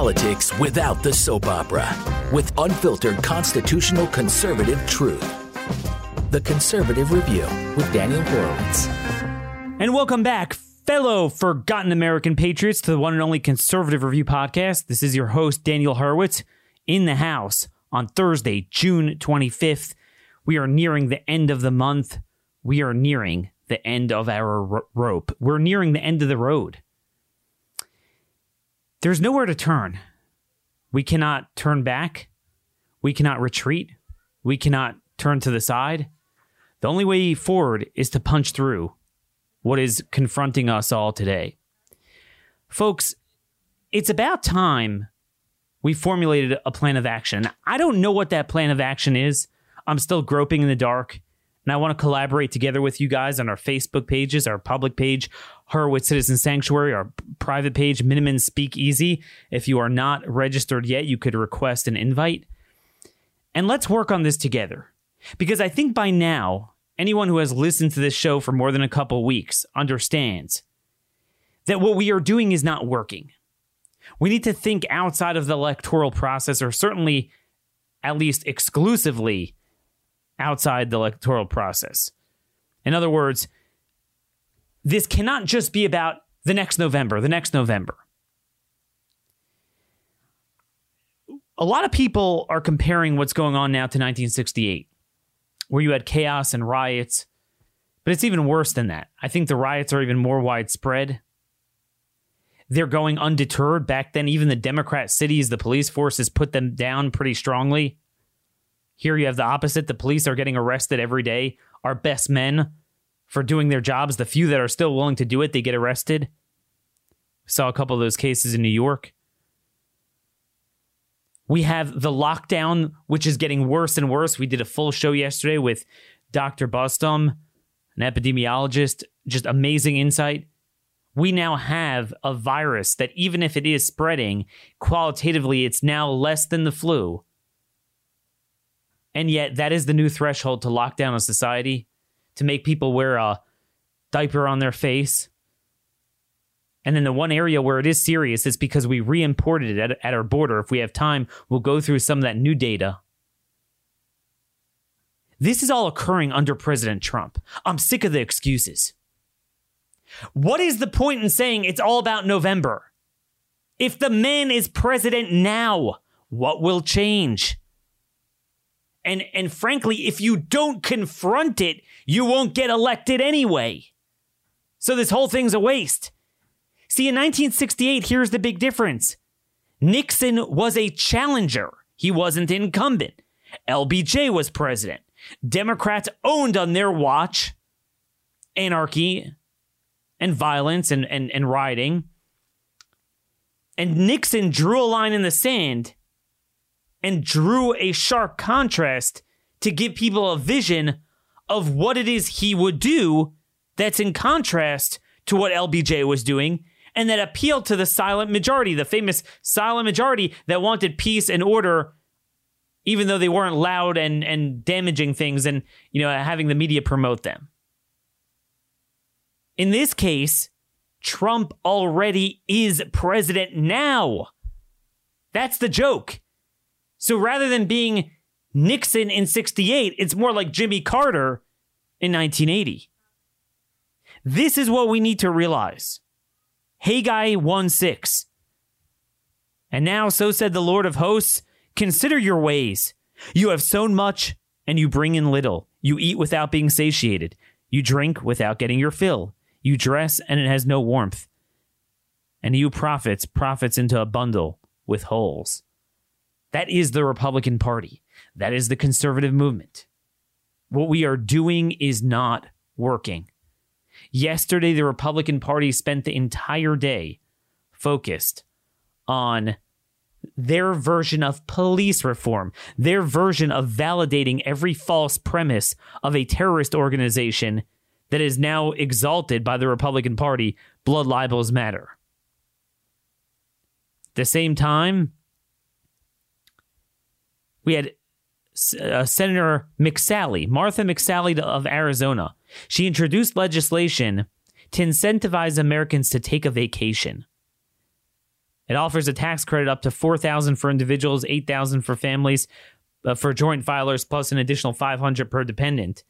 politics without the soap opera with unfiltered constitutional conservative truth. The Conservative Review with Daniel Horowitz. And welcome back, fellow forgotten American patriots, to the one and only Conservative Review podcast. This is your host, Daniel Horowitz, in the house on Thursday, June 25th. We are nearing the end of the month. We are nearing the end of our ro- rope. We're nearing the end of the road. There's nowhere to turn. We cannot turn back. We cannot retreat. We cannot turn to the side. The only way forward is to punch through what is confronting us all today. Folks, it's about time we formulated a plan of action. I don't know what that plan of action is. I'm still groping in the dark. And I want to collaborate together with you guys on our Facebook pages, our public page, Horowitz Citizen Sanctuary, our private page, Minutemen Speak Easy. If you are not registered yet, you could request an invite. And let's work on this together. Because I think by now, anyone who has listened to this show for more than a couple weeks understands that what we are doing is not working. We need to think outside of the electoral process, or certainly at least exclusively outside the electoral process. In other words, this cannot just be about the next November, the next November. A lot of people are comparing what's going on now to 1968, where you had chaos and riots, but it's even worse than that. I think the riots are even more widespread. They're going undeterred. Back then, even the Democrat cities, the police forces put them down pretty strongly. Here you have the opposite. The police are getting arrested every day. Our best men for doing their jobs. The few that are still willing to do it, they get arrested. Saw a couple of those cases in New York. We have the lockdown, which is getting worse and worse. We did a full show yesterday with Dr. Bustum, an epidemiologist, just amazing insight. We now have a virus that, even if it is spreading, qualitatively, it's now less than the flu. And yet, that is the new threshold to lock down a society, to make people wear a diaper on their face. And then the one area where it is serious is because we re imported it at, at our border. If we have time, we'll go through some of that new data. This is all occurring under President Trump. I'm sick of the excuses. What is the point in saying it's all about November? If the man is president now, what will change? And and frankly, if you don't confront it, you won't get elected anyway. So this whole thing's a waste. See, in 1968, here's the big difference. Nixon was a challenger. He wasn't incumbent. LBJ was president. Democrats owned on their watch anarchy and violence and, and, and rioting. And Nixon drew a line in the sand and drew a sharp contrast to give people a vision of what it is he would do that's in contrast to what LBJ was doing and that appealed to the silent majority, the famous silent majority that wanted peace and order even though they weren't loud and and damaging things and you know having the media promote them. In this case, Trump already is president now. That's the joke. So rather than being Nixon in 68, it's more like Jimmy Carter in 1980. This is what we need to realize. Haggai 1 6. And now, so said the Lord of hosts, consider your ways. You have sown much, and you bring in little. You eat without being satiated. You drink without getting your fill. You dress, and it has no warmth. And you profits, profits into a bundle with holes. That is the Republican Party. That is the conservative movement. What we are doing is not working. Yesterday, the Republican Party spent the entire day focused on their version of police reform, their version of validating every false premise of a terrorist organization that is now exalted by the Republican Party blood libels matter. At the same time, we had uh, Senator McSally, Martha McSally of Arizona. She introduced legislation to incentivize Americans to take a vacation. It offers a tax credit up to 4000 for individuals, 8000 for families, uh, for joint filers, plus an additional 500 per dependent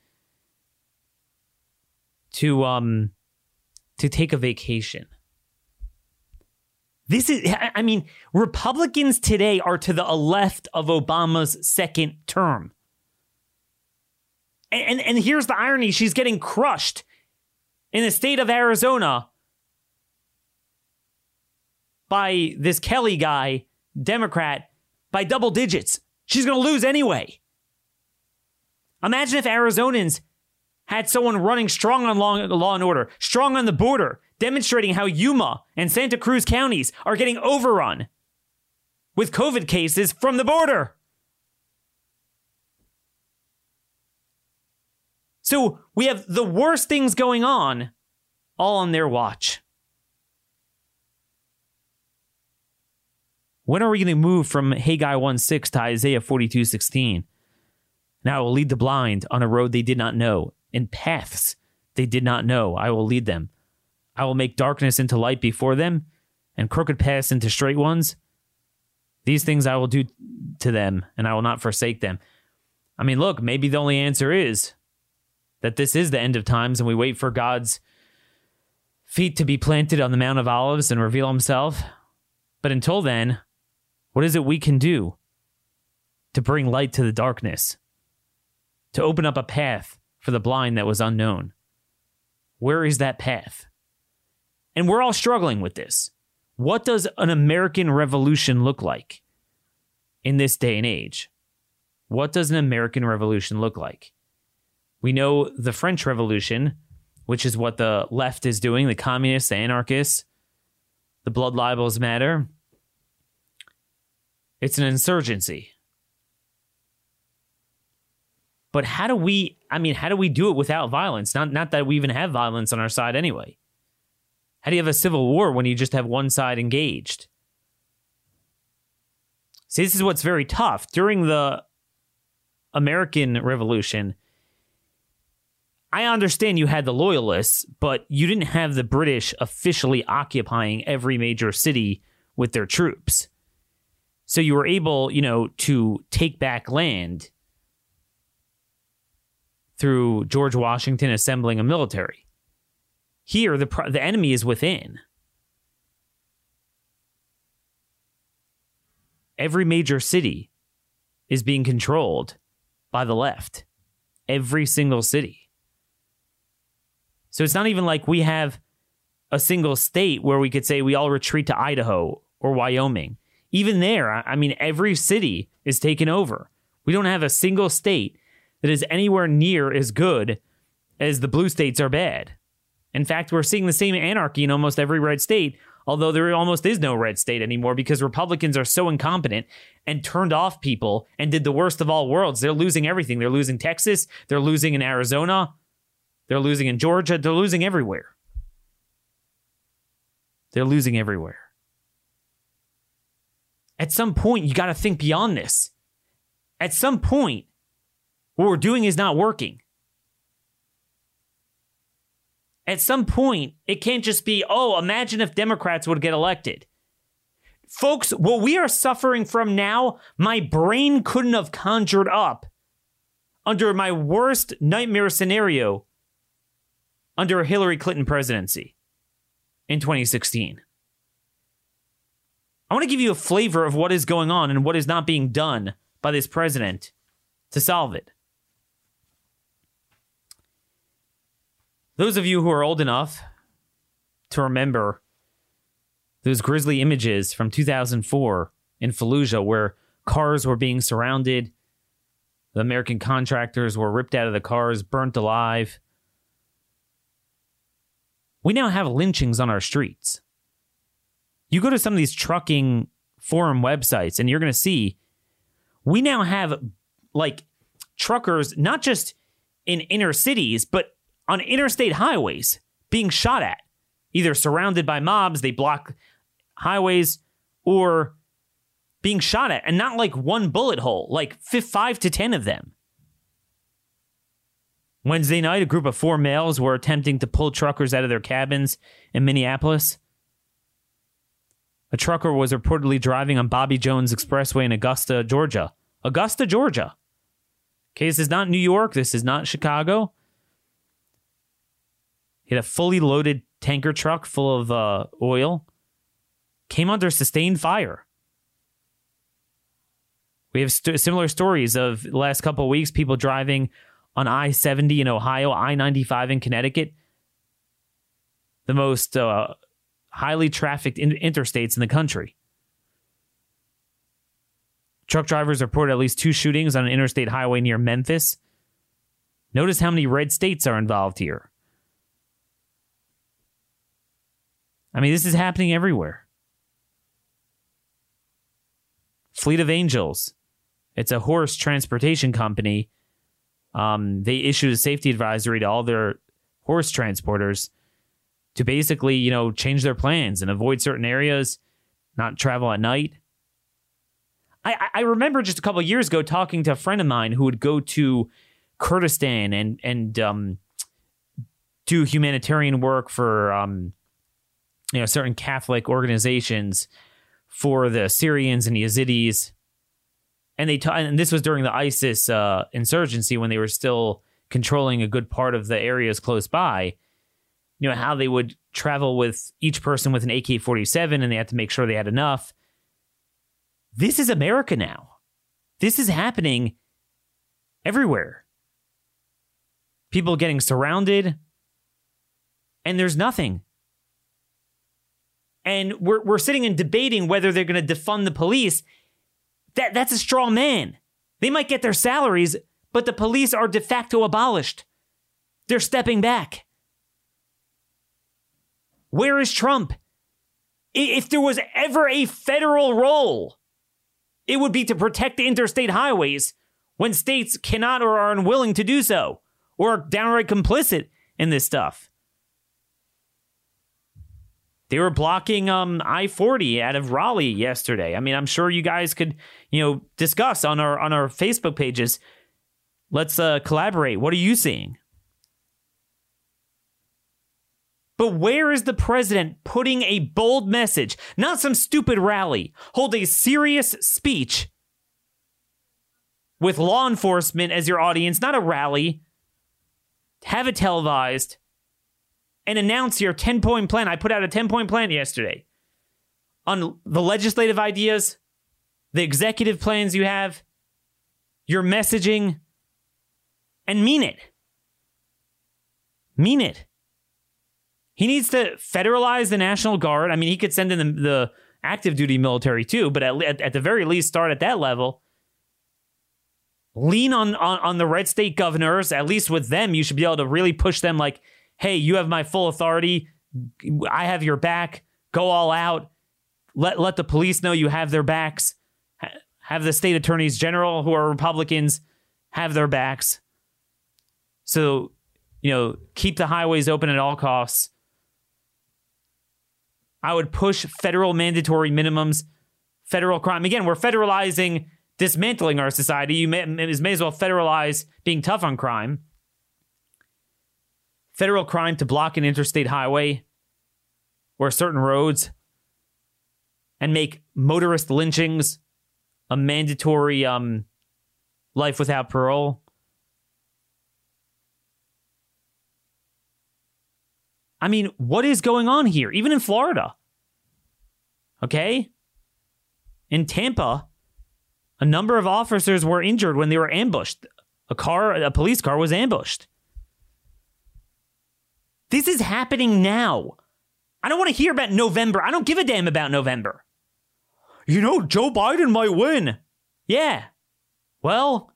to um to take a vacation. This is, I mean, Republicans today are to the left of Obama's second term. And, and, and here's the irony she's getting crushed in the state of Arizona by this Kelly guy, Democrat, by double digits. She's going to lose anyway. Imagine if Arizonans had someone running strong on law, law and order, strong on the border, demonstrating how Yuma and Santa Cruz counties are getting overrun with COVID cases from the border. So we have the worst things going on all on their watch. When are we going to move from Haggai 1 6 to Isaiah 42 16? Now I will lead the blind on a road they did not know, in paths they did not know. I will lead them. I will make darkness into light before them, and crooked paths into straight ones. These things I will do to them, and I will not forsake them. I mean, look, maybe the only answer is that this is the end of times, and we wait for God's feet to be planted on the Mount of Olives and reveal himself. But until then, what is it we can do to bring light to the darkness? To open up a path for the blind that was unknown? Where is that path? And we're all struggling with this. What does an American revolution look like in this day and age? What does an American revolution look like? We know the French Revolution, which is what the left is doing, the communists, the anarchists, the blood libels matter. It's an insurgency. But how do we I mean, how do we do it without violence? Not not that we even have violence on our side anyway. How do you have a civil war when you just have one side engaged? See, this is what's very tough. During the American Revolution, I understand you had the loyalists, but you didn't have the British officially occupying every major city with their troops. So you were able, you know, to take back land through George Washington assembling a military. Here, the, the enemy is within. Every major city is being controlled by the left. Every single city. So it's not even like we have a single state where we could say we all retreat to Idaho or Wyoming. Even there, I mean, every city is taken over. We don't have a single state that is anywhere near as good as the blue states are bad. In fact, we're seeing the same anarchy in almost every red state, although there almost is no red state anymore because Republicans are so incompetent and turned off people and did the worst of all worlds. They're losing everything. They're losing Texas, they're losing in Arizona, they're losing in Georgia, they're losing everywhere. They're losing everywhere. At some point, you got to think beyond this. At some point, what we're doing is not working. At some point, it can't just be, oh, imagine if Democrats would get elected. Folks, what we are suffering from now, my brain couldn't have conjured up under my worst nightmare scenario under a Hillary Clinton presidency in 2016. I want to give you a flavor of what is going on and what is not being done by this president to solve it. Those of you who are old enough to remember those grisly images from 2004 in Fallujah where cars were being surrounded, the American contractors were ripped out of the cars, burnt alive. We now have lynchings on our streets. You go to some of these trucking forum websites and you're going to see we now have like truckers, not just in inner cities, but on interstate highways being shot at, either surrounded by mobs, they block highways, or being shot at, and not like one bullet hole, like five to 10 of them. Wednesday night, a group of four males were attempting to pull truckers out of their cabins in Minneapolis. A trucker was reportedly driving on Bobby Jones Expressway in Augusta, Georgia. Augusta, Georgia. Okay, this is not New York. This is not Chicago. He had a fully loaded tanker truck full of uh, oil. Came under sustained fire. We have st- similar stories of last couple of weeks people driving on I 70 in Ohio, I 95 in Connecticut, the most uh, highly trafficked in- interstates in the country. Truck drivers reported at least two shootings on an interstate highway near Memphis. Notice how many red states are involved here. I mean, this is happening everywhere. Fleet of Angels. It's a horse transportation company. Um, they issued a safety advisory to all their horse transporters to basically, you know, change their plans and avoid certain areas, not travel at night. I, I remember just a couple years ago talking to a friend of mine who would go to Kurdistan and and um, do humanitarian work for um, you know certain Catholic organizations for the Syrians and the Yazidis, and they ta- and this was during the ISIS uh, insurgency when they were still controlling a good part of the areas close by. You know how they would travel with each person with an AK forty seven, and they had to make sure they had enough. This is America now. This is happening everywhere. People getting surrounded, and there's nothing and we're we're sitting and debating whether they're going to defund the police. That that's a straw man. They might get their salaries, but the police are de facto abolished. They're stepping back. Where is Trump? If there was ever a federal role, it would be to protect the interstate highways when states cannot or are unwilling to do so, or are downright complicit in this stuff. They were blocking um, I forty out of Raleigh yesterday. I mean, I'm sure you guys could, you know, discuss on our on our Facebook pages. Let's uh, collaborate. What are you seeing? But where is the president putting a bold message? Not some stupid rally. Hold a serious speech with law enforcement as your audience, not a rally. Have it televised and announce your 10 point plan. I put out a 10 point plan yesterday on the legislative ideas, the executive plans you have, your messaging, and mean it. Mean it. He needs to federalize the National Guard. I mean, he could send in the, the active duty military too, but at, at, the very least, start at that level. Lean on, on, on the red state governors. At least with them, you should be able to really push them like, hey, you have my full authority. I have your back. Go all out. Let let the police know you have their backs. Have the state attorneys general who are Republicans have their backs. So, you know, keep the highways open at all costs. I would push federal mandatory minimums, federal crime. Again, we're federalizing dismantling our society. You may, may as well federalize being tough on crime federal crime to block an interstate highway or certain roads and make motorist lynchings a mandatory um, life without parole. I mean, what is going on here? Even in Florida. Okay? In Tampa, a number of officers were injured when they were ambushed. A car, a police car was ambushed. This is happening now. I don't want to hear about November. I don't give a damn about November. You know, Joe Biden might win. Yeah. Well,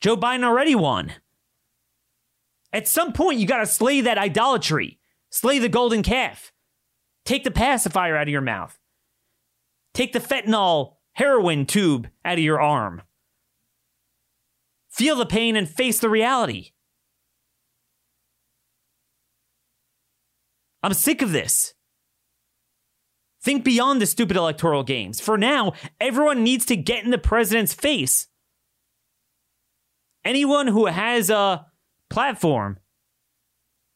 Joe Biden already won. At some point, you got to slay that idolatry, slay the golden calf. Take the pacifier out of your mouth. Take the fentanyl heroin tube out of your arm. Feel the pain and face the reality. I'm sick of this. Think beyond the stupid electoral games. For now, everyone needs to get in the president's face. Anyone who has a platform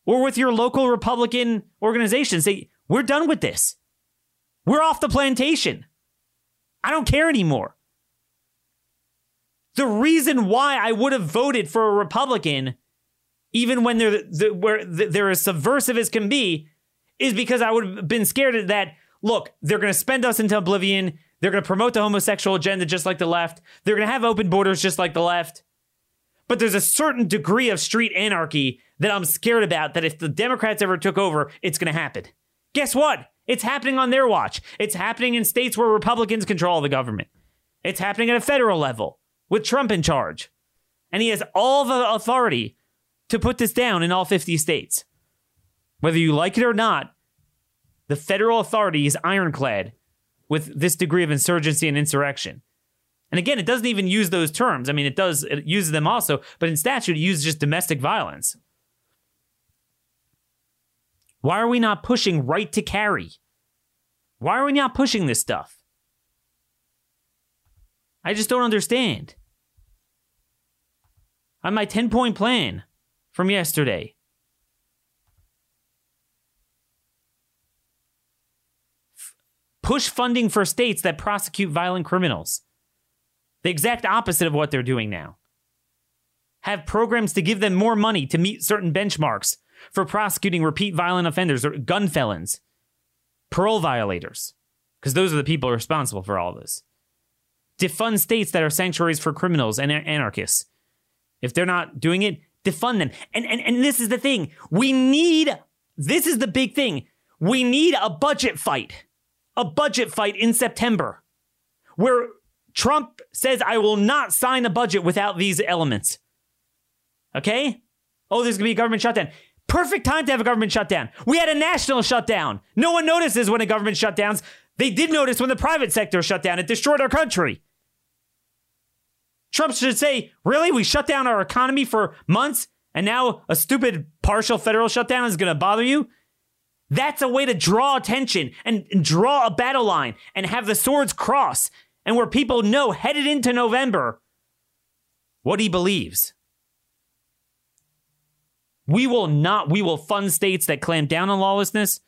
or with your local Republican organization say, we're done with this. We're off the plantation. I don't care anymore. The reason why I would have voted for a Republican, even when they're the, where they're as subversive as can be, is because I would have been scared that look, they're going to spend us into oblivion. They're going to promote the homosexual agenda just like the left. They're going to have open borders just like the left. But there's a certain degree of street anarchy that I'm scared about that if the Democrats ever took over, it's going to happen. Guess what? It's happening on their watch. It's happening in states where Republicans control the government. It's happening at a federal level with Trump in charge. And he has all the authority to put this down in all 50 states. Whether you like it or not, the federal authority is ironclad with this degree of insurgency and insurrection. And again, it doesn't even use those terms. I mean, it does, it uses them also, but in statute, it uses just domestic violence. Why are we not pushing right to carry? Why are we not pushing this stuff? I just don't understand. On my 10 point plan from yesterday, push funding for states that prosecute violent criminals. The exact opposite of what they're doing now. Have programs to give them more money to meet certain benchmarks for prosecuting repeat violent offenders or gun felons, parole violators, because those are the people responsible for all this. Defund states that are sanctuaries for criminals and anarchists. If they're not doing it, defund them. And, and, and this is the thing. We need, this is the big thing. We need a budget fight, a budget fight in September where Trump says, I will not sign a budget without these elements. Okay? Oh, there's going to be a government shutdown. Perfect time to have a government shutdown. We had a national shutdown. No one notices when a government shutdowns. They did notice when the private sector shut down. It destroyed our country. Trump should say, Really? We shut down our economy for months and now a stupid partial federal shutdown is going to bother you? That's a way to draw attention and draw a battle line and have the swords cross and where people know headed into November what he believes. We will not, we will fund states that clamp down on lawlessness.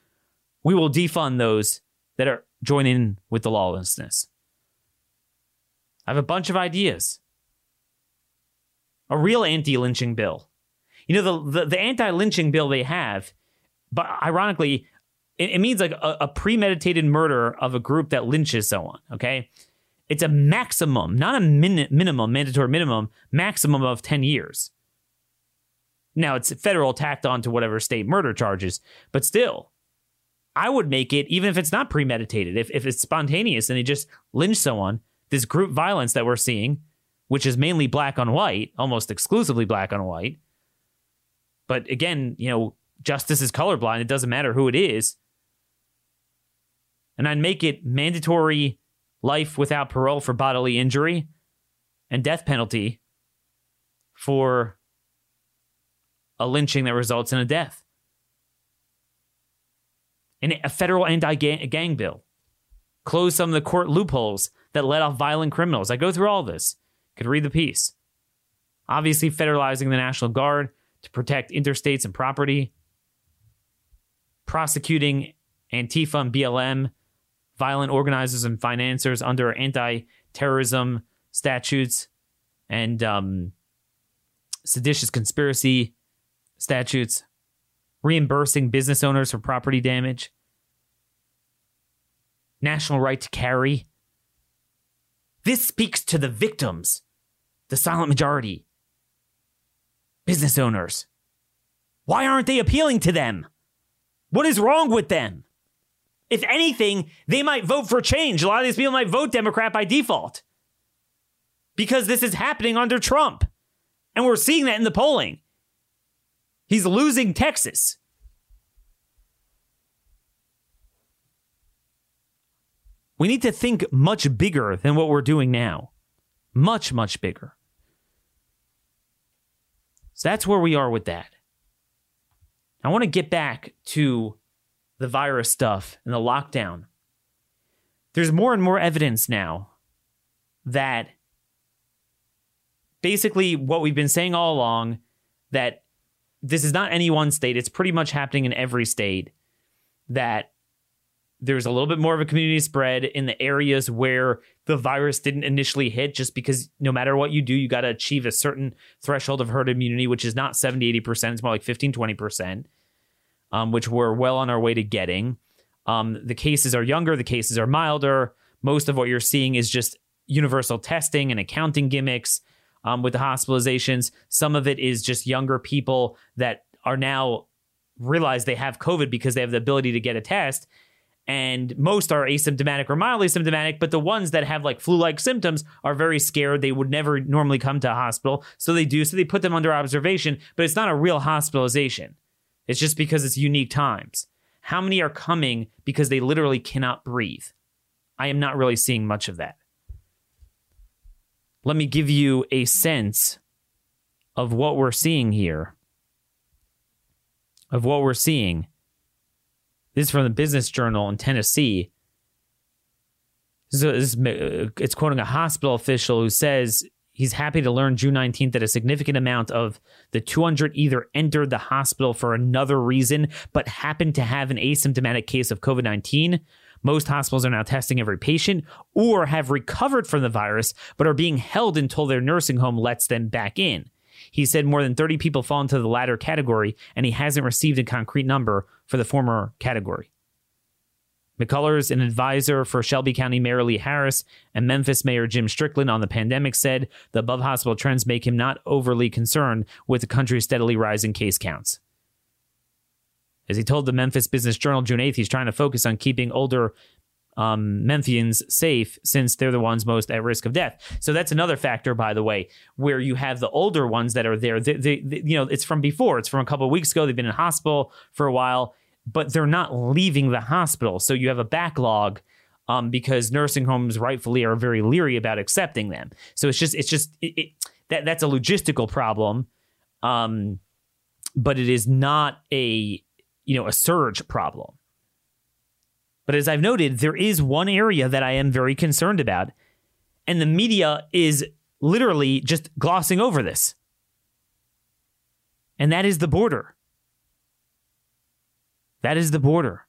We will defund those that are joining with the lawlessness. I have a bunch of ideas. A real anti lynching bill. You know, the, the, the anti lynching bill they have, but ironically, it, it means like a, a premeditated murder of a group that lynches someone, okay? It's a maximum, not a min- minimum, mandatory minimum, maximum of 10 years. Now it's federal tacked on to whatever state murder charges, but still, I would make it, even if it's not premeditated, if, if it's spontaneous and they just lynch someone, this group violence that we're seeing, which is mainly black on white, almost exclusively black on white. But again, you know, justice is colorblind. It doesn't matter who it is. And I'd make it mandatory life without parole for bodily injury and death penalty for a lynching that results in a death. And a federal anti gang bill. Close some of the court loopholes that let off violent criminals. I go through all this. Could read the piece. Obviously, federalizing the National Guard to protect interstates and property. Prosecuting Antifa and BLM, violent organizers and financiers under anti terrorism statutes and um, seditious conspiracy statutes, reimbursing business owners for property damage, national right to carry. This speaks to the victims, the silent majority, business owners. Why aren't they appealing to them? What is wrong with them? If anything, they might vote for change. A lot of these people might vote Democrat by default because this is happening under Trump. And we're seeing that in the polling. He's losing Texas. We need to think much bigger than what we're doing now. Much, much bigger. So that's where we are with that. I want to get back to the virus stuff and the lockdown. There's more and more evidence now that basically what we've been saying all along that this is not any one state. It's pretty much happening in every state that there's a little bit more of a community spread in the areas where the virus didn't initially hit, just because no matter what you do, you got to achieve a certain threshold of herd immunity, which is not 70, 80%. It's more like 15, 20%, um, which we're well on our way to getting. Um, the cases are younger, the cases are milder. Most of what you're seeing is just universal testing and accounting gimmicks um, with the hospitalizations. Some of it is just younger people that are now realize they have COVID because they have the ability to get a test and most are asymptomatic or mildly symptomatic but the ones that have like flu-like symptoms are very scared. They would never normally come to a hospital. So they do so they put them under observation but it's not a real hospitalization. It's just because it's unique times. How many are coming because they literally cannot breathe? I am not really seeing much of that. Let me give you a sense of what we're seeing here of what we're seeing this is from the Business Journal in Tennessee. So this, it's quoting a hospital official who says he's happy to learn June 19th that a significant amount of the 200 either entered the hospital for another reason but happened to have an asymptomatic case of COVID 19. Most hospitals are now testing every patient or have recovered from the virus but are being held until their nursing home lets them back in. He said more than 30 people fall into the latter category, and he hasn't received a concrete number for the former category. McCullers, an advisor for Shelby County Mayor Lee Harris and Memphis Mayor Jim Strickland on the pandemic, said the above hospital trends make him not overly concerned with the country's steadily rising case counts. As he told the Memphis Business Journal June 8th, he's trying to focus on keeping older um, Memphians safe since they're the ones most at risk of death. So that's another factor, by the way, where you have the older ones that are there. They, they, they, you know, it's from before. It's from a couple of weeks ago. They've been in hospital for a while, but they're not leaving the hospital. So you have a backlog um, because nursing homes rightfully are very leery about accepting them. So it's just it's just it, it, that that's a logistical problem, um, but it is not a you know a surge problem. But as I've noted, there is one area that I am very concerned about, and the media is literally just glossing over this. And that is the border. That is the border.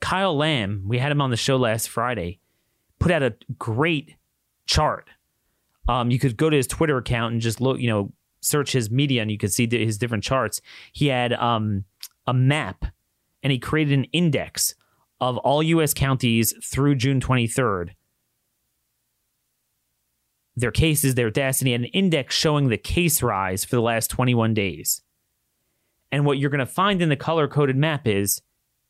Kyle Lamb, we had him on the show last Friday, put out a great chart. Um, you could go to his Twitter account and just look, you know, search his media and you could see his different charts. He had um, a map and he created an index of all U.S. counties through June 23rd. Their cases, their deaths, and he had an index showing the case rise for the last 21 days. And what you're going to find in the color coded map is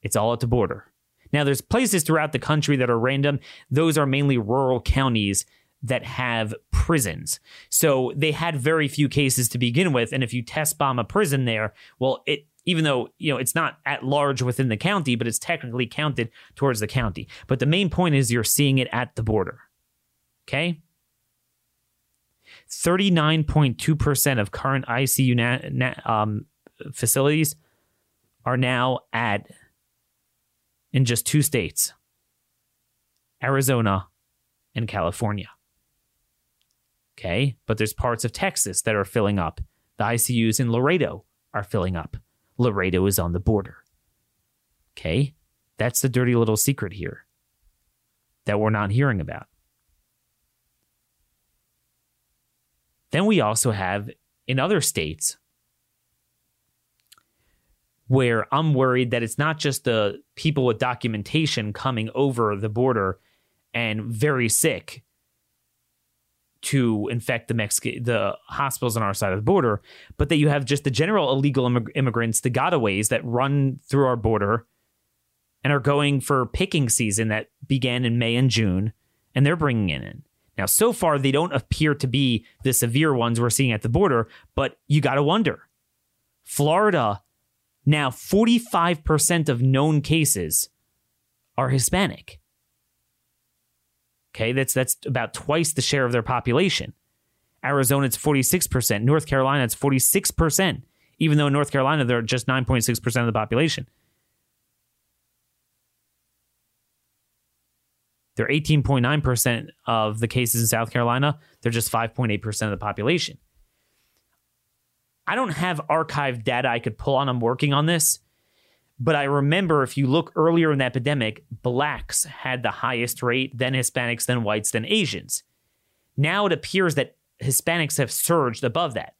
it's all at the border. Now, there's places throughout the country that are random. Those are mainly rural counties that have prisons. So they had very few cases to begin with. And if you test bomb a prison there, well, it even though you know it's not at large within the county, but it's technically counted towards the county. But the main point is you're seeing it at the border. Okay. 39.2% of current ICU na- na- um, facilities are now at in just two states Arizona and California. Okay. But there's parts of Texas that are filling up. The ICUs in Laredo are filling up. Laredo is on the border. Okay. That's the dirty little secret here that we're not hearing about. Then we also have in other states where I'm worried that it's not just the people with documentation coming over the border and very sick to infect the Mexican the hospitals on our side of the border, but that you have just the general illegal immig- immigrants, the gotaways that run through our border and are going for picking season that began in May and June, and they're bringing in. Now, so far, they don't appear to be the severe ones we're seeing at the border, but you got to wonder. Florida, now 45% of known cases are Hispanic. Okay, that's that's about twice the share of their population. Arizona, it's 46%. North Carolina, it's 46%, even though in North Carolina, they're just 9.6% of the population. They're 18.9% of the cases in South Carolina. They're just 5.8% of the population. I don't have archived data I could pull on. I'm working on this. But I remember if you look earlier in the epidemic, blacks had the highest rate, then Hispanics, then whites, then Asians. Now it appears that Hispanics have surged above that.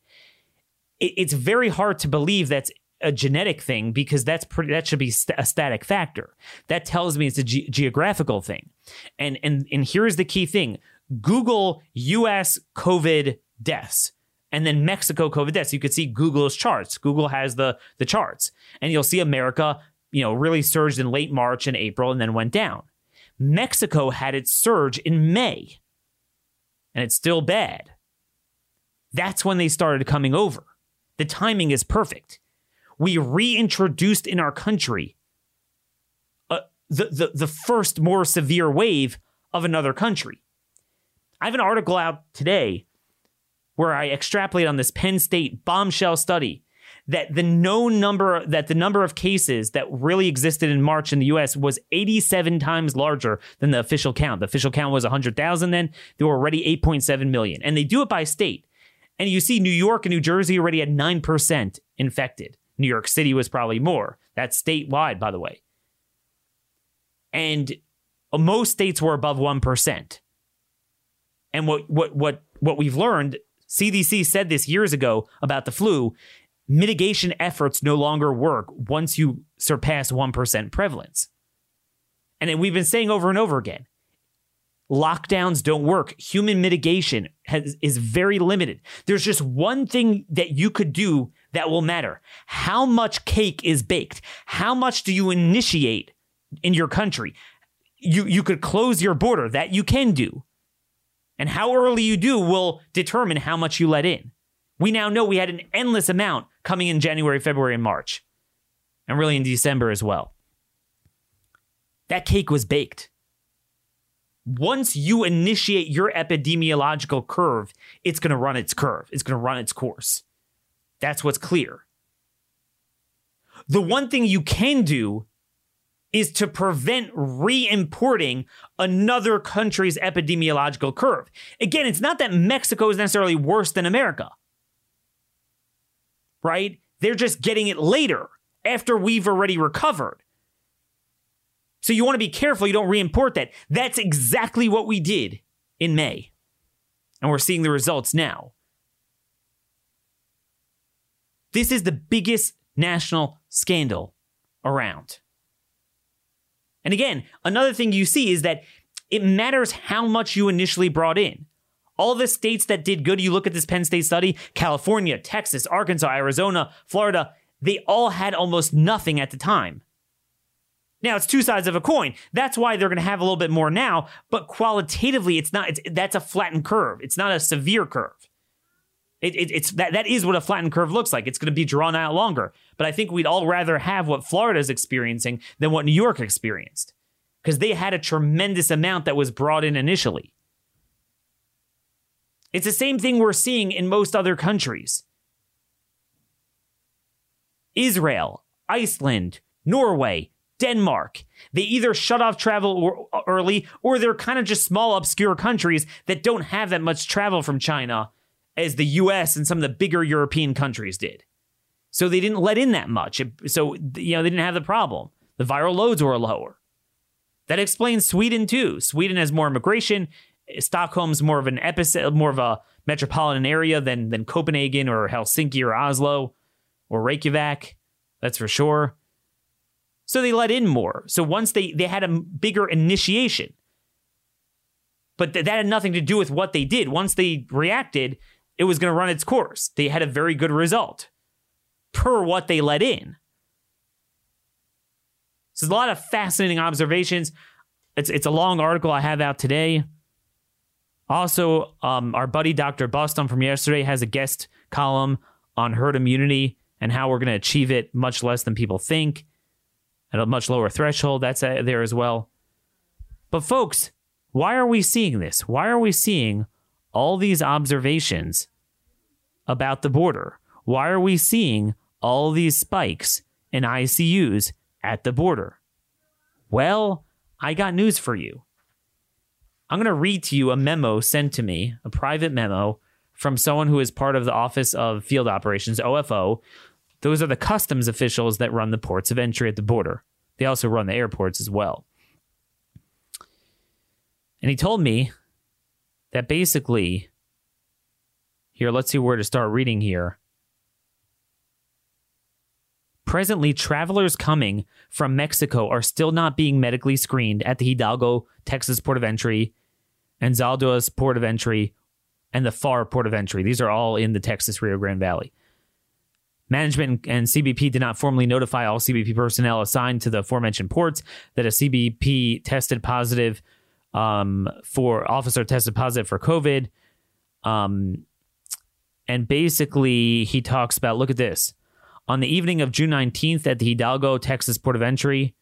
It's very hard to believe that's a genetic thing because that's pretty, that should be a static factor. That tells me it's a ge- geographical thing. And and and here's the key thing. Google US COVID deaths and then Mexico COVID deaths. You could see Google's charts. Google has the the charts. And you'll see America, you know, really surged in late March and April and then went down. Mexico had its surge in May. And it's still bad. That's when they started coming over. The timing is perfect. We reintroduced in our country uh, the, the, the first more severe wave of another country. I have an article out today where I extrapolate on this Penn State bombshell study that the known number that the number of cases that really existed in March in the US was 87 times larger than the official count. The official count was 100,000 then. There were already 8.7 million. And they do it by state. And you see New York and New Jersey already had 9% infected. New York City was probably more. That's statewide, by the way. And most states were above 1%. And what what what what we've learned CDC said this years ago about the flu. Mitigation efforts no longer work once you surpass 1% prevalence. And then we've been saying over and over again lockdowns don't work. Human mitigation has, is very limited. There's just one thing that you could do that will matter. How much cake is baked? How much do you initiate in your country? You, you could close your border. That you can do. And how early you do will determine how much you let in. We now know we had an endless amount coming in January, February, and March, and really in December as well. That cake was baked. Once you initiate your epidemiological curve, it's going to run its curve, it's going to run its course. That's what's clear. The one thing you can do is to prevent re importing another country's epidemiological curve. Again, it's not that Mexico is necessarily worse than America, right? They're just getting it later after we've already recovered. So you want to be careful you don't re import that. That's exactly what we did in May. And we're seeing the results now. This is the biggest national scandal around. And again, another thing you see is that it matters how much you initially brought in. All the states that did good, you look at this Penn State study California, Texas, Arkansas, Arizona, Florida, they all had almost nothing at the time. Now it's two sides of a coin. That's why they're going to have a little bit more now, but qualitatively, it's not. It's, that's a flattened curve. It's not a severe curve. It, it, it's that that is what a flattened curve looks like. It's going to be drawn out longer. But I think we'd all rather have what Florida is experiencing than what New York experienced, because they had a tremendous amount that was brought in initially. It's the same thing we're seeing in most other countries. Israel, Iceland, Norway, Denmark. They either shut off travel early or they're kind of just small, obscure countries that don't have that much travel from China as the US and some of the bigger European countries did. So they didn't let in that much. So, you know, they didn't have the problem. The viral loads were lower. That explains Sweden too. Sweden has more immigration. Stockholm's more of an epicenter, more of a metropolitan area than, than Copenhagen or Helsinki or Oslo or Reykjavik. That's for sure. So they let in more. So once they, they had a bigger initiation. But th- that had nothing to do with what they did. Once they reacted, it was going to run its course. They had a very good result per what they let in. So there's a lot of fascinating observations. It's it's a long article I have out today. Also, um, our buddy Dr. Bustum from yesterday has a guest column on herd immunity and how we're going to achieve it much less than people think at a much lower threshold. That's uh, there as well. But folks, why are we seeing this? Why are we seeing all these observations about the border? Why are we seeing all these spikes in ICUs at the border? Well, I got news for you. I'm going to read to you a memo sent to me, a private memo from someone who is part of the Office of Field Operations, OFO. Those are the customs officials that run the ports of entry at the border. They also run the airports as well. And he told me that basically, here, let's see where to start reading here. Presently, travelers coming from Mexico are still not being medically screened at the Hidalgo, Texas port of entry, Anzalduas port of entry, and the Pharr port of entry. These are all in the Texas Rio Grande Valley. Management and CBP did not formally notify all CBP personnel assigned to the aforementioned ports that a CBP tested positive um, for officer tested positive for COVID. Um, and basically, he talks about look at this. On the evening of June 19th at the Hidalgo, Texas port of entry,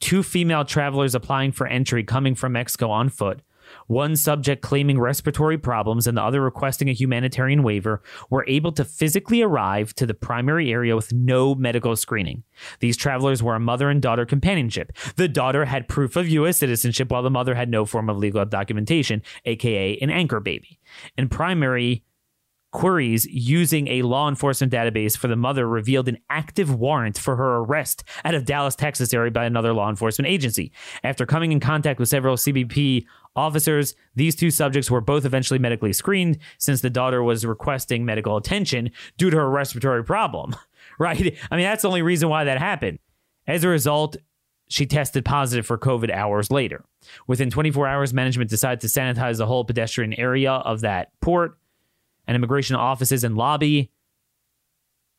two female travelers applying for entry coming from Mexico on foot, one subject claiming respiratory problems and the other requesting a humanitarian waiver, were able to physically arrive to the primary area with no medical screening. These travelers were a mother and daughter companionship. The daughter had proof of U.S. citizenship while the mother had no form of legal documentation, aka an anchor baby. In primary Queries using a law enforcement database for the mother revealed an active warrant for her arrest out of Dallas, Texas area by another law enforcement agency. After coming in contact with several CBP officers, these two subjects were both eventually medically screened since the daughter was requesting medical attention due to her respiratory problem. Right? I mean, that's the only reason why that happened. As a result, she tested positive for COVID hours later. Within 24 hours, management decided to sanitize the whole pedestrian area of that port and immigration offices and lobby,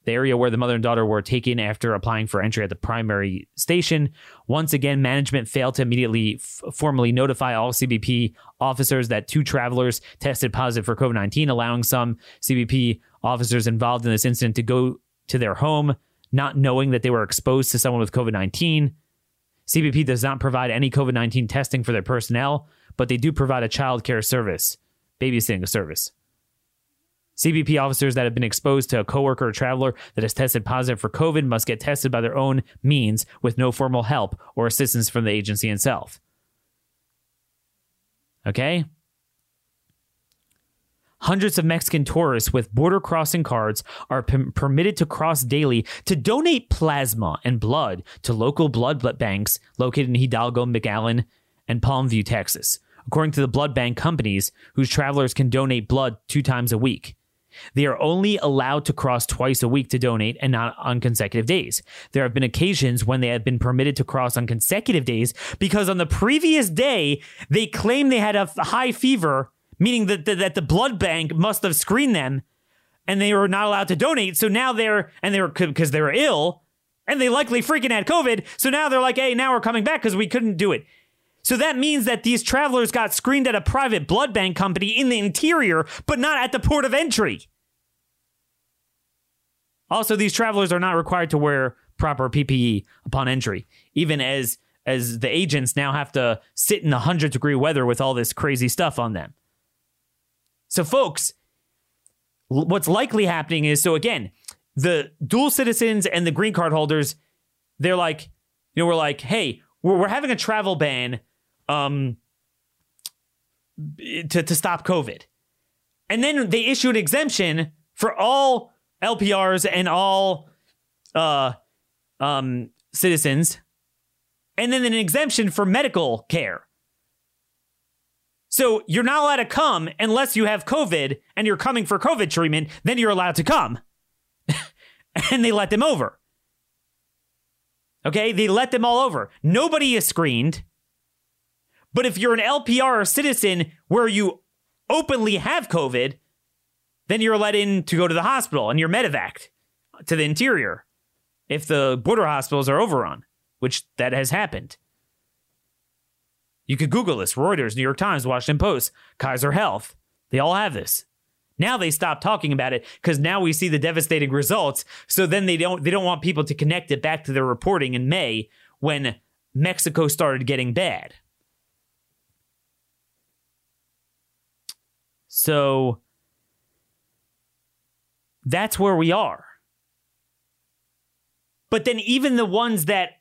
the area where the mother and daughter were taken after applying for entry at the primary station. Once again, management failed to immediately f- formally notify all CBP officers that two travelers tested positive for COVID 19, allowing some CBP officers involved in this incident to go to their home, not knowing that they were exposed to someone with COVID 19. CBP does not provide any COVID 19 testing for their personnel, but they do provide a child care service, babysitting service. CBP officers that have been exposed to a coworker or traveler that has tested positive for COVID must get tested by their own means with no formal help or assistance from the agency itself. Okay? Hundreds of Mexican tourists with border crossing cards are p- permitted to cross daily to donate plasma and blood to local blood banks located in Hidalgo, McAllen, and Palmview, Texas, according to the blood bank companies whose travelers can donate blood two times a week. They are only allowed to cross twice a week to donate and not on consecutive days. There have been occasions when they have been permitted to cross on consecutive days because on the previous day, they claim they had a high fever, meaning that, that, that the blood bank must have screened them and they were not allowed to donate. So now they're, and they were, because they were ill and they likely freaking had COVID. So now they're like, hey, now we're coming back because we couldn't do it. So that means that these travelers got screened at a private blood bank company in the interior, but not at the port of entry. Also, these travelers are not required to wear proper PPE upon entry, even as as the agents now have to sit in the 100 degree weather with all this crazy stuff on them. So, folks, what's likely happening is so again, the dual citizens and the green card holders, they're like, you know, we're like, hey, we're, we're having a travel ban um, to, to stop COVID. And then they issue an exemption for all LPRs and all uh, um, citizens, and then an exemption for medical care. So you're not allowed to come unless you have COVID and you're coming for COVID treatment, then you're allowed to come. and they let them over. Okay, they let them all over. Nobody is screened. But if you're an LPR or citizen where you openly have COVID, then you're let in to go to the hospital and you're medevaced to the interior if the border hospitals are overrun, which that has happened. You could Google this Reuters, New York Times, Washington Post, Kaiser Health. They all have this. Now they stop talking about it because now we see the devastating results. So then they don't they don't want people to connect it back to their reporting in May when Mexico started getting bad. So that's where we are. But then even the ones that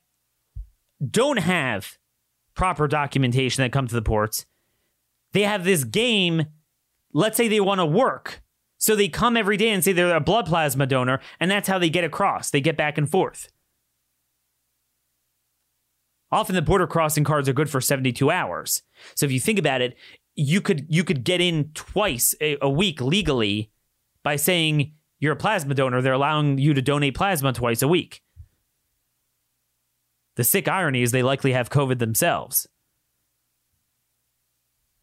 don't have proper documentation that come to the ports, they have this game. Let's say they want to work So they come every day and say they're a blood plasma donor, and that's how they get across. They get back and forth. Often the border crossing cards are good for 72 hours. So if you think about it, you could you could get in twice a, a week legally by saying you're a plasma donor. They're allowing you to donate plasma twice a week. The sick irony is they likely have COVID themselves.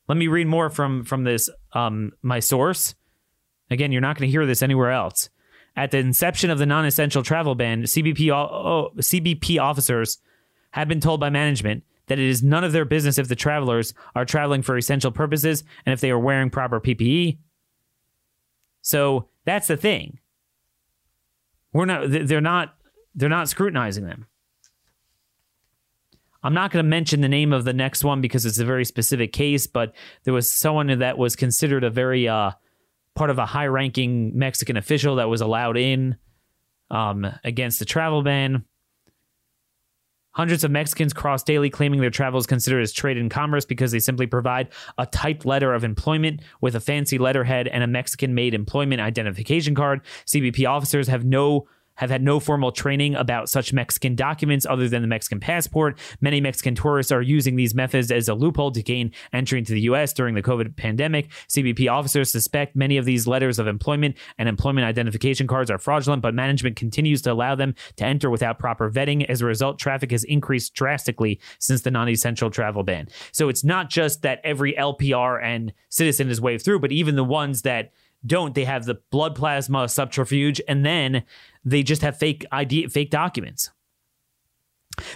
Let me read more from from this um, my source. Again, you're not going to hear this anywhere else. At the inception of the non-essential travel ban, CBP oh, CBP officers have been told by management that it is none of their business if the travelers are traveling for essential purposes and if they are wearing proper PPE. So that's the thing. We're not they're not they're not scrutinizing them. I'm not going to mention the name of the next one because it's a very specific case, but there was someone that was considered a very uh, part of a high ranking Mexican official that was allowed in um, against the travel ban. Hundreds of Mexicans cross daily claiming their travel is considered as trade and commerce because they simply provide a typed letter of employment with a fancy letterhead and a Mexican made employment identification card. CBP officers have no have had no formal training about such Mexican documents other than the Mexican passport. Many Mexican tourists are using these methods as a loophole to gain entry into the U.S. during the COVID pandemic. CBP officers suspect many of these letters of employment and employment identification cards are fraudulent, but management continues to allow them to enter without proper vetting. As a result, traffic has increased drastically since the non essential travel ban. So it's not just that every LPR and citizen is waved through, but even the ones that don't, they have the blood plasma subterfuge, and then they just have fake ID, fake documents.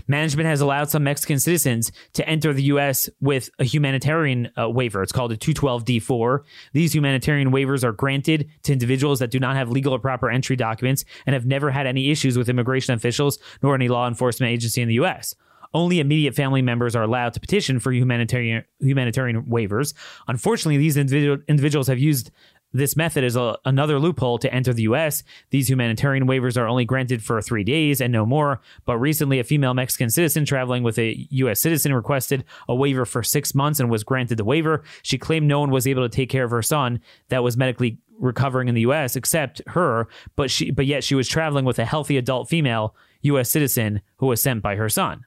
Management has allowed some Mexican citizens to enter the U.S. with a humanitarian uh, waiver. It's called a 212D4. These humanitarian waivers are granted to individuals that do not have legal or proper entry documents and have never had any issues with immigration officials nor any law enforcement agency in the U.S. Only immediate family members are allowed to petition for humanitarian humanitarian waivers. Unfortunately, these individual, individuals have used this method is a, another loophole to enter the U.S. These humanitarian waivers are only granted for three days and no more. But recently, a female Mexican citizen traveling with a U.S. citizen requested a waiver for six months and was granted the waiver. She claimed no one was able to take care of her son that was medically recovering in the U.S. except her, but she, but yet she was traveling with a healthy adult female U.S. citizen who was sent by her son.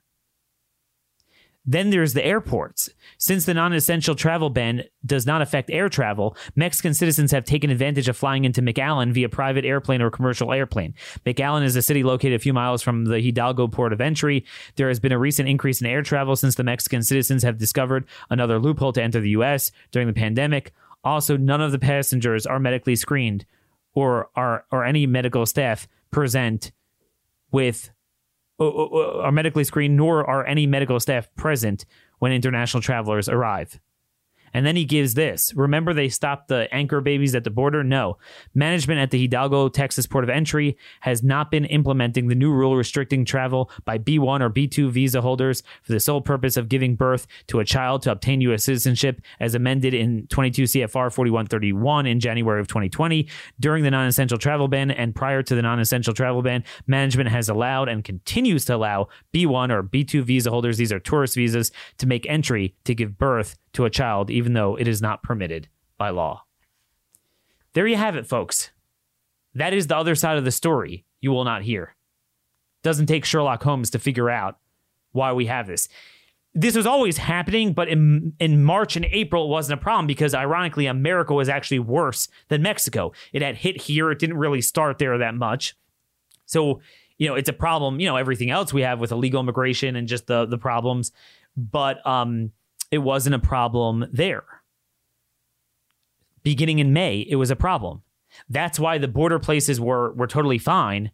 Then there's the airports. Since the non essential travel ban does not affect air travel, Mexican citizens have taken advantage of flying into McAllen via private airplane or commercial airplane. McAllen is a city located a few miles from the Hidalgo port of entry. There has been a recent increase in air travel since the Mexican citizens have discovered another loophole to enter the U.S. during the pandemic. Also, none of the passengers are medically screened or are or any medical staff present with Uh, uh, uh, are medically screened, nor are any medical staff present when international travelers arrive. And then he gives this. Remember, they stopped the anchor babies at the border? No. Management at the Hidalgo, Texas port of entry has not been implementing the new rule restricting travel by B1 or B2 visa holders for the sole purpose of giving birth to a child to obtain U.S. citizenship, as amended in 22 CFR 4131 in January of 2020. During the non essential travel ban and prior to the non essential travel ban, management has allowed and continues to allow B1 or B2 visa holders, these are tourist visas, to make entry to give birth to a child, even though it is not permitted by law. There you have it, folks. That is the other side of the story you will not hear. Doesn't take Sherlock Holmes to figure out why we have this. This was always happening, but in, in March and April, it wasn't a problem because, ironically, America was actually worse than Mexico. It had hit here, it didn't really start there that much. So, you know, it's a problem, you know, everything else we have with illegal immigration and just the, the problems. But, um, it wasn't a problem there. Beginning in May, it was a problem. That's why the border places were were totally fine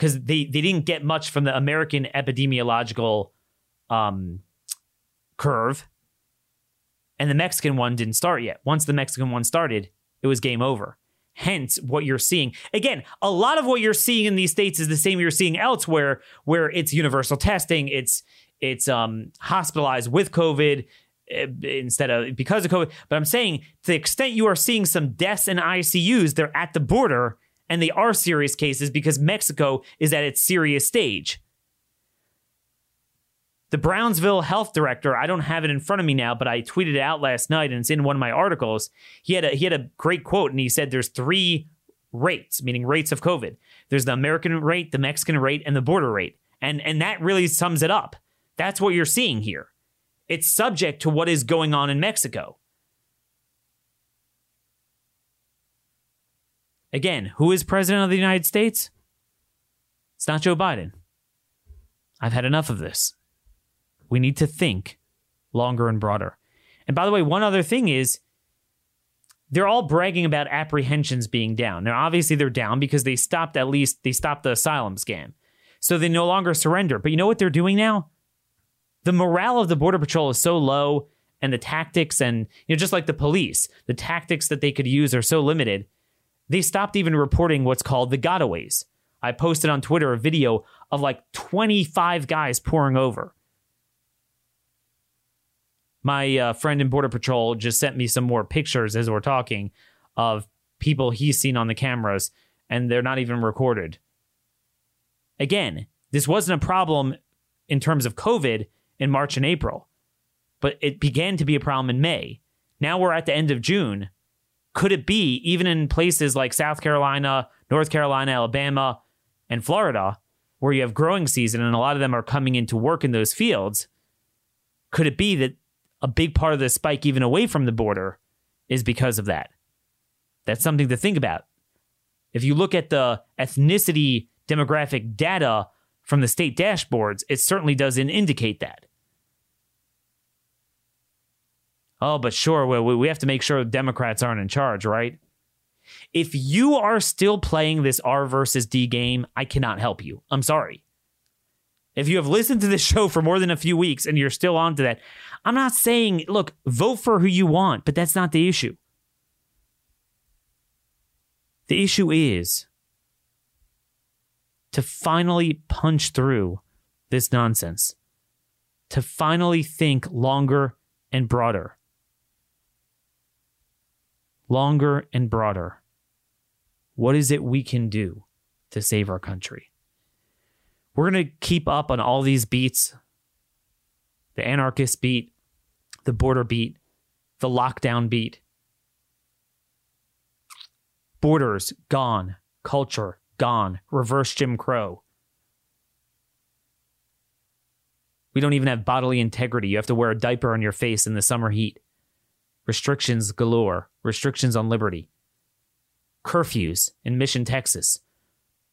because they, they didn't get much from the American epidemiological um, curve. And the Mexican one didn't start yet. Once the Mexican one started, it was game over. Hence, what you're seeing. Again, a lot of what you're seeing in these states is the same you're seeing elsewhere, where it's universal testing, it's it's um, hospitalized with COVID eh, instead of because of COVID. But I'm saying to the extent you are seeing some deaths in ICUs, they're at the border and they are serious cases because Mexico is at its serious stage. The Brownsville health director, I don't have it in front of me now, but I tweeted it out last night and it's in one of my articles. He had a he had a great quote and he said there's three rates, meaning rates of COVID. There's the American rate, the Mexican rate, and the border rate. And and that really sums it up. That's what you're seeing here. It's subject to what is going on in Mexico. Again, who is president of the United States? It's not Joe Biden. I've had enough of this. We need to think longer and broader. And by the way, one other thing is they're all bragging about apprehensions being down. Now, obviously, they're down because they stopped at least they stopped the asylum scam, so they no longer surrender. But you know what they're doing now? The morale of the border patrol is so low, and the tactics, and you know, just like the police, the tactics that they could use are so limited. They stopped even reporting what's called the gotaways. I posted on Twitter a video of like 25 guys pouring over. My uh, friend in Border Patrol just sent me some more pictures as we're talking of people he's seen on the cameras, and they're not even recorded. Again, this wasn't a problem in terms of COVID in March and April, but it began to be a problem in May. Now we're at the end of June. Could it be, even in places like South Carolina, North Carolina, Alabama, and Florida, where you have growing season and a lot of them are coming into work in those fields, could it be that a big part of the spike, even away from the border, is because of that. That's something to think about. If you look at the ethnicity demographic data from the state dashboards, it certainly doesn't indicate that. Oh, but sure, we, we have to make sure Democrats aren't in charge, right? If you are still playing this R versus D game, I cannot help you. I'm sorry. If you have listened to this show for more than a few weeks and you're still on to that, I'm not saying, look, vote for who you want, but that's not the issue. The issue is to finally punch through this nonsense, to finally think longer and broader. Longer and broader. What is it we can do to save our country? We're going to keep up on all these beats the anarchist beat, the border beat, the lockdown beat. Borders gone, culture gone, reverse Jim Crow. We don't even have bodily integrity. You have to wear a diaper on your face in the summer heat. Restrictions galore, restrictions on liberty. Curfews in Mission, Texas,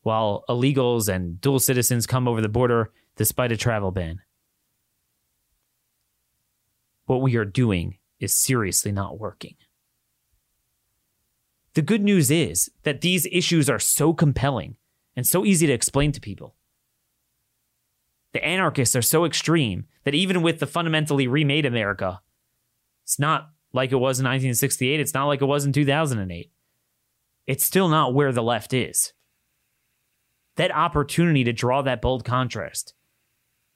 while illegals and dual citizens come over the border despite a travel ban what we are doing is seriously not working. The good news is that these issues are so compelling and so easy to explain to people. The anarchists are so extreme that even with the fundamentally remade America, it's not like it was in 1968, it's not like it was in 2008. It's still not where the left is. That opportunity to draw that bold contrast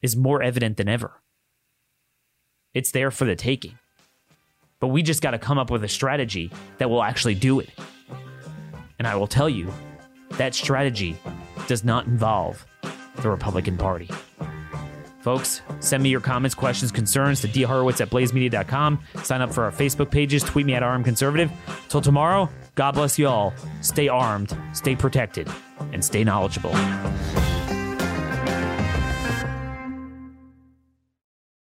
is more evident than ever. It's there for the taking. But we just got to come up with a strategy that will actually do it. And I will tell you, that strategy does not involve the Republican Party. Folks, send me your comments, questions, concerns to dhorowitz at blazemedia.com. Sign up for our Facebook pages. Tweet me at RM Conservative. Till tomorrow, God bless you all. Stay armed, stay protected, and stay knowledgeable.